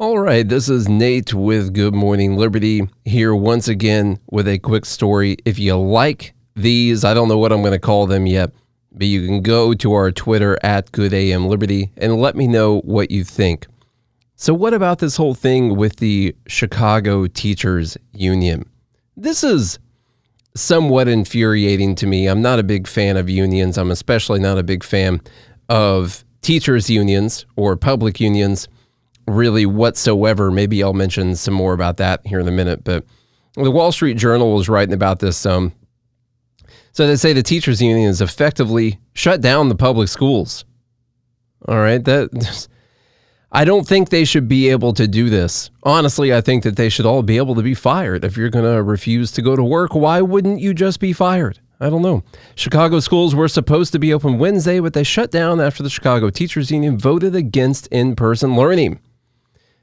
All right, this is Nate with Good Morning Liberty here once again with a quick story. If you like these, I don't know what I'm going to call them yet, but you can go to our Twitter at Good AM Liberty and let me know what you think. So, what about this whole thing with the Chicago Teachers Union? This is somewhat infuriating to me. I'm not a big fan of unions. I'm especially not a big fan of teachers' unions or public unions, really whatsoever. Maybe I'll mention some more about that here in a minute. But the Wall Street Journal was writing about this. Um, so they say the teachers' union has effectively shut down the public schools. All right, that I don't think they should be able to do this. Honestly, I think that they should all be able to be fired. If you're going to refuse to go to work, why wouldn't you just be fired? I don't know. Chicago schools were supposed to be open Wednesday, but they shut down after the Chicago Teachers Union voted against in person learning.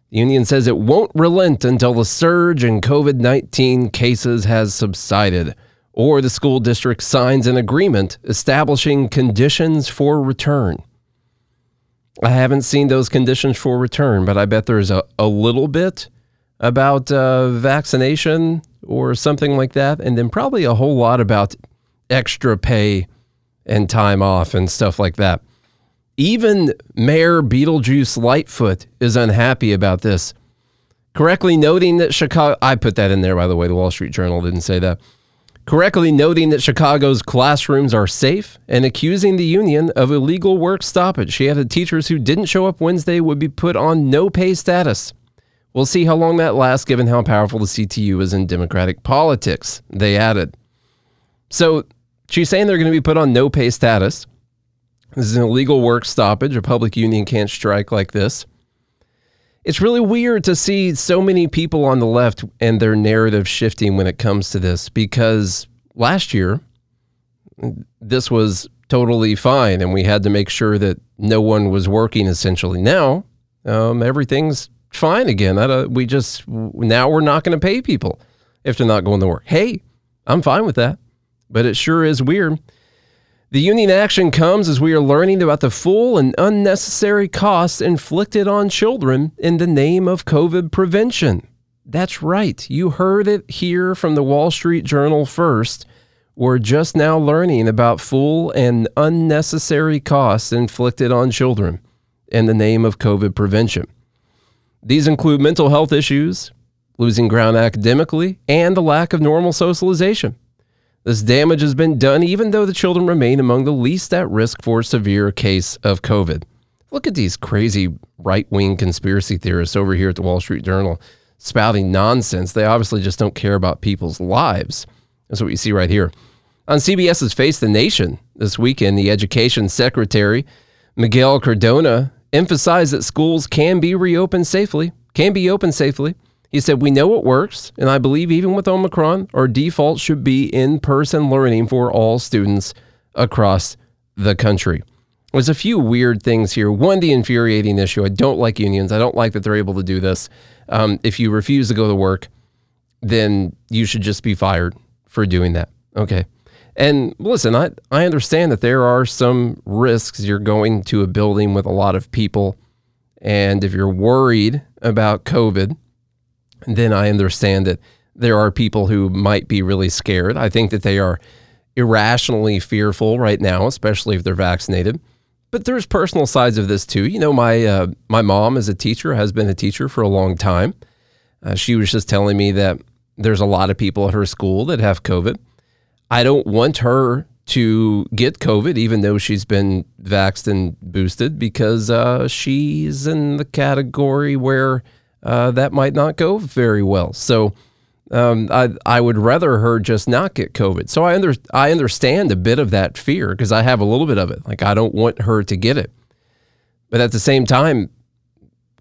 The union says it won't relent until the surge in COVID 19 cases has subsided or the school district signs an agreement establishing conditions for return. I haven't seen those conditions for return, but I bet there's a, a little bit about uh, vaccination or something like that, and then probably a whole lot about extra pay and time off and stuff like that. Even Mayor Beetlejuice Lightfoot is unhappy about this, correctly noting that Chicago, I put that in there, by the way, the Wall Street Journal didn't say that correctly noting that Chicago's classrooms are safe and accusing the union of illegal work stoppage. She added teachers who didn't show up Wednesday would be put on no pay status. We'll see how long that lasts given how powerful the CTU is in Democratic politics, they added. So she's saying they're going to be put on no pay status. This is an illegal work stoppage. A public union can't strike like this it's really weird to see so many people on the left and their narrative shifting when it comes to this because last year this was totally fine and we had to make sure that no one was working essentially. Now, um, everything's fine again. we just, now we're not going to pay people if they're not going to work. Hey, I'm fine with that, but it sure is weird the union action comes as we are learning about the full and unnecessary costs inflicted on children in the name of COVID prevention. That's right. You heard it here from the Wall Street Journal first. We're just now learning about full and unnecessary costs inflicted on children in the name of COVID prevention. These include mental health issues, losing ground academically, and the lack of normal socialization. This damage has been done even though the children remain among the least at risk for a severe case of COVID. Look at these crazy right wing conspiracy theorists over here at the Wall Street Journal spouting nonsense. They obviously just don't care about people's lives. That's what you see right here. On CBS's Face the Nation this weekend, the Education Secretary, Miguel Cardona, emphasized that schools can be reopened safely, can be opened safely he said, We know it works, and I believe even with Omicron, our default should be in person learning for all students across the country. There's a few weird things here. One, the infuriating issue. I don't like unions. I don't like that they're able to do this. Um, if you refuse to go to work, then you should just be fired for doing that. Okay. And listen, I, I understand that there are some risks. You're going to a building with a lot of people. And if you're worried about COVID, then I understand that there are people who might be really scared. I think that they are irrationally fearful right now, especially if they're vaccinated. But there's personal sides of this too. You know, my uh, my mom is a teacher, has been a teacher for a long time. Uh, she was just telling me that there's a lot of people at her school that have COVID. I don't want her to get COVID, even though she's been vaxxed and boosted, because uh, she's in the category where uh, that might not go very well. So um, I I would rather her just not get COVID. So I under I understand a bit of that fear because I have a little bit of it. Like I don't want her to get it, but at the same time,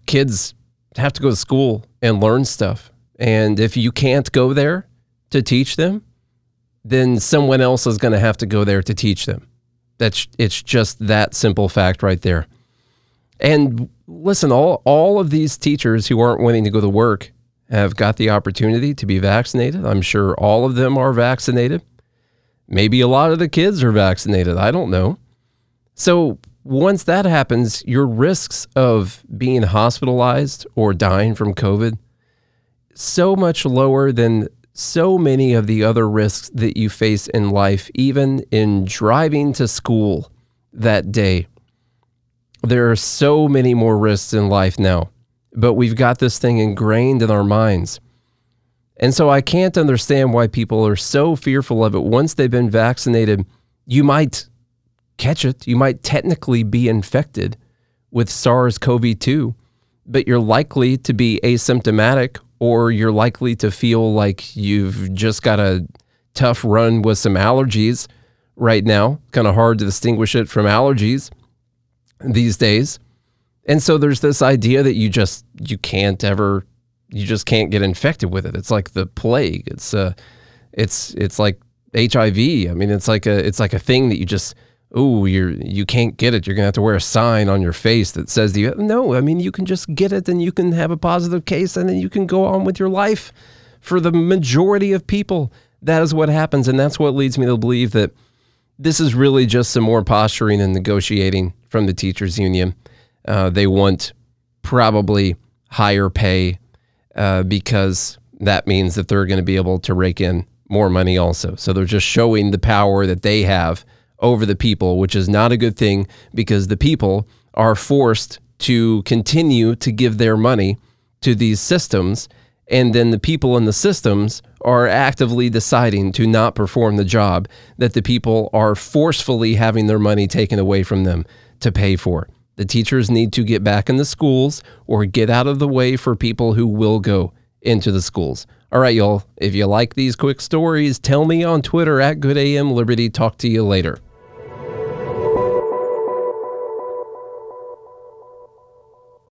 kids have to go to school and learn stuff. And if you can't go there to teach them, then someone else is going to have to go there to teach them. That's it's just that simple fact right there. And listen, all all of these teachers who aren't wanting to go to work have got the opportunity to be vaccinated. I'm sure all of them are vaccinated. Maybe a lot of the kids are vaccinated. I don't know. So once that happens, your risks of being hospitalized or dying from COVID so much lower than so many of the other risks that you face in life, even in driving to school that day. There are so many more risks in life now, but we've got this thing ingrained in our minds. And so I can't understand why people are so fearful of it. Once they've been vaccinated, you might catch it. You might technically be infected with SARS CoV 2, but you're likely to be asymptomatic or you're likely to feel like you've just got a tough run with some allergies right now. Kind of hard to distinguish it from allergies these days. And so there's this idea that you just you can't ever you just can't get infected with it. It's like the plague. It's uh it's it's like HIV. I mean, it's like a it's like a thing that you just oh you're you can't get it you're gonna have to wear a sign on your face that says you no i mean you can just get it and you can have a positive case and then you can go on with your life for the majority of people that is what happens and that's what leads me to believe that this is really just some more posturing and negotiating from the teachers union uh, they want probably higher pay uh, because that means that they're going to be able to rake in more money also so they're just showing the power that they have over the people, which is not a good thing because the people are forced to continue to give their money to these systems. And then the people in the systems are actively deciding to not perform the job that the people are forcefully having their money taken away from them to pay for. The teachers need to get back in the schools or get out of the way for people who will go into the schools. All right, y'all. If you like these quick stories, tell me on Twitter at GoodAMLiberty. Talk to you later.